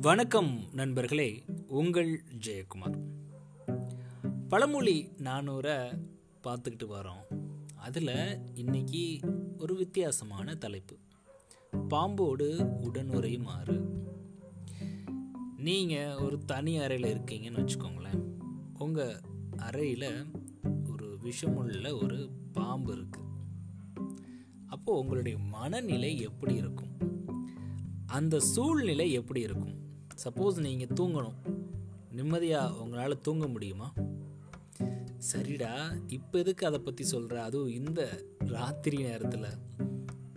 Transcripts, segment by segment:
வணக்கம் நண்பர்களே உங்கள் ஜெயக்குமார். பழமொழி நானூரை பார்த்துக்கிட்டு வரோம். அதில் இன்னைக்கு ஒரு வித்தியாசமான தலைப்பு. பாம்போடு உடனுரை மாறு நீங்கள் ஒரு தனி அறையில் இருக்கீங்கன்னு வச்சுக்கோங்களேன். உங்கள் அறையில் ஒரு விஷமுள்ள ஒரு பாம்பு இருக்குது அப்போது உங்களுடைய மனநிலை எப்படி இருக்கும்? அந்த சூழ்நிலை எப்படி இருக்கும்? சப்போஸ் நீங்கள் தூங்கணும். நிம்மதியாக உங்களால் தூங்க முடியுமா? சரிடா இப்போ எதுக்கு அதை பற்றி சொல்கிற அதுவும் இந்த ராத்திரி நேரத்தில்.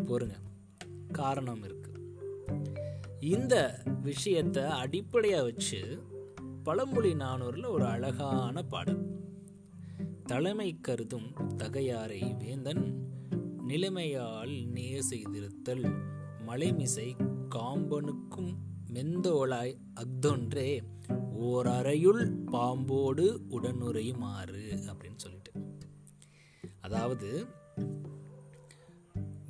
பொறுங்க. காரணம் இருக்குது இந்த விஷயத்தை அடிப்படையாக வச்சு பழமொழி நானூரில் ஒரு அழகான பாடல். தலைமை கருதும் தகையாரை வேந்தன் நிலைமையால் நேர் செய்திருத்தல் மலைமிசை காம்பனுக்கும் மெந்தோளாய் அக்தொன்றே ஓர் அறையுள் பாம்போடு உடனுரையுமாறு அப்படின்னு சொல்லிட்டு. அதாவது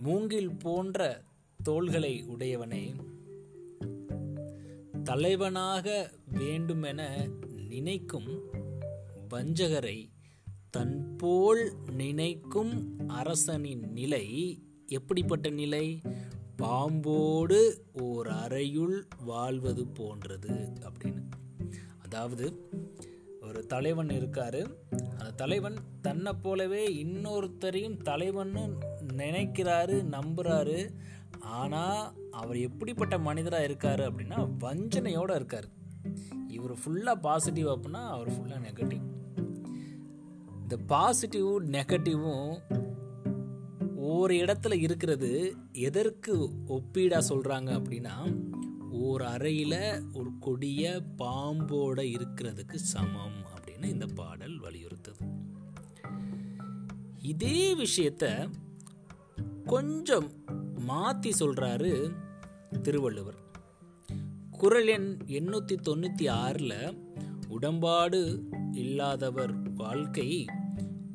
மூங்கில் போன்ற தோள்களை உடையவனை தலைவனாக வேண்டுமென நினைக்கும் வஞ்சகரை தன்போல் நினைக்கும் அரசனின் நிலை எப்படிப்பட்ட நிலை? பாம்போடு ஓர் அறையுள் வாழ்வது போன்றது அப்படின்னு. அதாவது ஒரு தலைவன் இருக்காரு. அந்த தலைவன் தன்னை போலவே இன்னொருத்தரையும் தலைவன்னு நினைக்கிறாரு நம்புறாரு. ஆனால் அவர் எப்படிப்பட்ட மனிதராக இருக்காரு அப்படின்னா வஞ்சனையோடு இருக்கார். இவர் ஃபுல்லாக பாசிட்டிவ் அப்படின்னா அவர் ஃபுல்லாக நெகட்டிவ் இந்த பாசிட்டிவும் நெகட்டிவும் ஒரு இடத்துல இருக்கிறது எதற்கு ஒப்பீடாக சொல்கிறாங்க அப்படின்னா ஒரு அறையில் ஒரு கொடிய பாம்போட இருக்கிறதுக்கு சமம் அப்படின்னு இந்த பாடல் வலியுறுத்துது. இதே விஷயத்த கொஞ்சம் மாற்றி சொல்கிறாரு திருவள்ளுவர். குரல் எண் எண்ணூற்றி தொண்ணூற்றி ஆறில் உடம்பாடு இல்லாதவர் வாழ்க்கை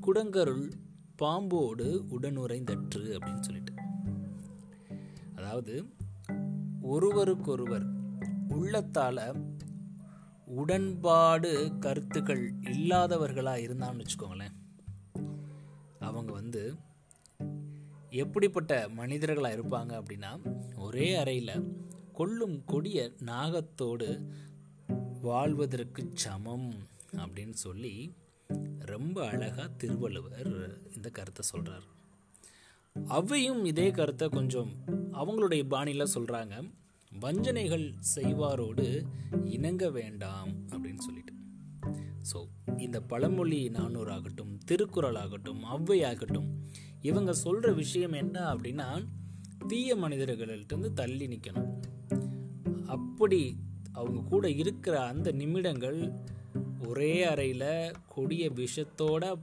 குடங்கருள் பாம்போடு உடனுறைந்தற்று அப்படின்னு சொல்லிட்டு. அதாவது ஒருவருக்கொருவர் உள்ளத்தால் உடன்பாடு கருத்துக்கள் இல்லாதவர்களாக இருந்தான்னு வச்சுக்கோங்களேன். அவங்க வந்து எப்படிப்பட்ட மனிதர்களாக இருப்பாங்க அப்படின்னா ஒரே அறையில் கொல்லும் கொடிய நாகத்தோடு வாழ்வதற்கு சமம் அப்படின்னு சொல்லி ரொம்ப அழகாக திருவள்ளுவர் இந்த கருத்தை சொல்கிறார் அவையும் இதே கருத்தை கொஞ்சம் அவங்களுடைய பாணியில் சொல்கிறாங்க வஞ்சனைகள் செய்வாரோடு இணங்க வேண்டாம் அப்படின்னு சொல்லிட்டு. ஸோ இந்த பழமொழி நானூறு ஆகட்டும் திருக்குறள் ஆகட்டும் அவ்வை ஆகட்டும் இவங்க சொல்கிற விஷயம் என்ன அப்படின்னா தீய மனிதர்கள்ட்டு தள்ளி நிற்கணும் அப்படி அவங்க கூட இருக்கிற அந்த நிமிடங்கள் ஒரே அறையில் கொடிய விஷத்தோட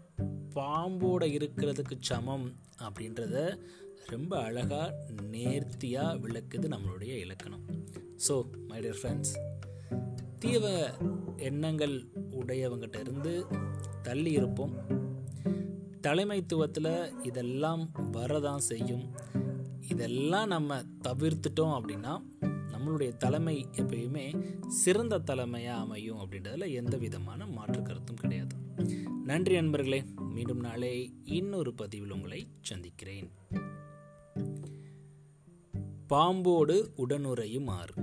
பாம்போட இருக்கிறதுக்கு சமம் அப்படின்றத ரொம்ப அழகாக நேர்த்தியாக விளக்குது நம்மளுடைய இலக்கணம். ஸோ மை டியர் ஃப்ரெண்ட்ஸ் தீவ எண்ணங்கள் உடையவங்கிட்ட இருந்து தள்ளி இருப்போம். தலைமைத்துவத்தில் இதெல்லாம் வரதான் செய்யும். இதெல்லாம் நம்ம தவிர்த்துட்டோம் அப்படின்னா நம்மளுடைய தலைமை எப்பயுமே சிறந்த தலைமையாக அமையும் அப்படின்றதுல எந்த விதமான மாற்று கருத்தும் கிடையாது. நன்றி நண்பர்களே மீண்டும் நாளை இன்னொரு பதிவில் உங்களை சந்திக்கிறேன். பாம்போடு உடனுறையும் ஆறு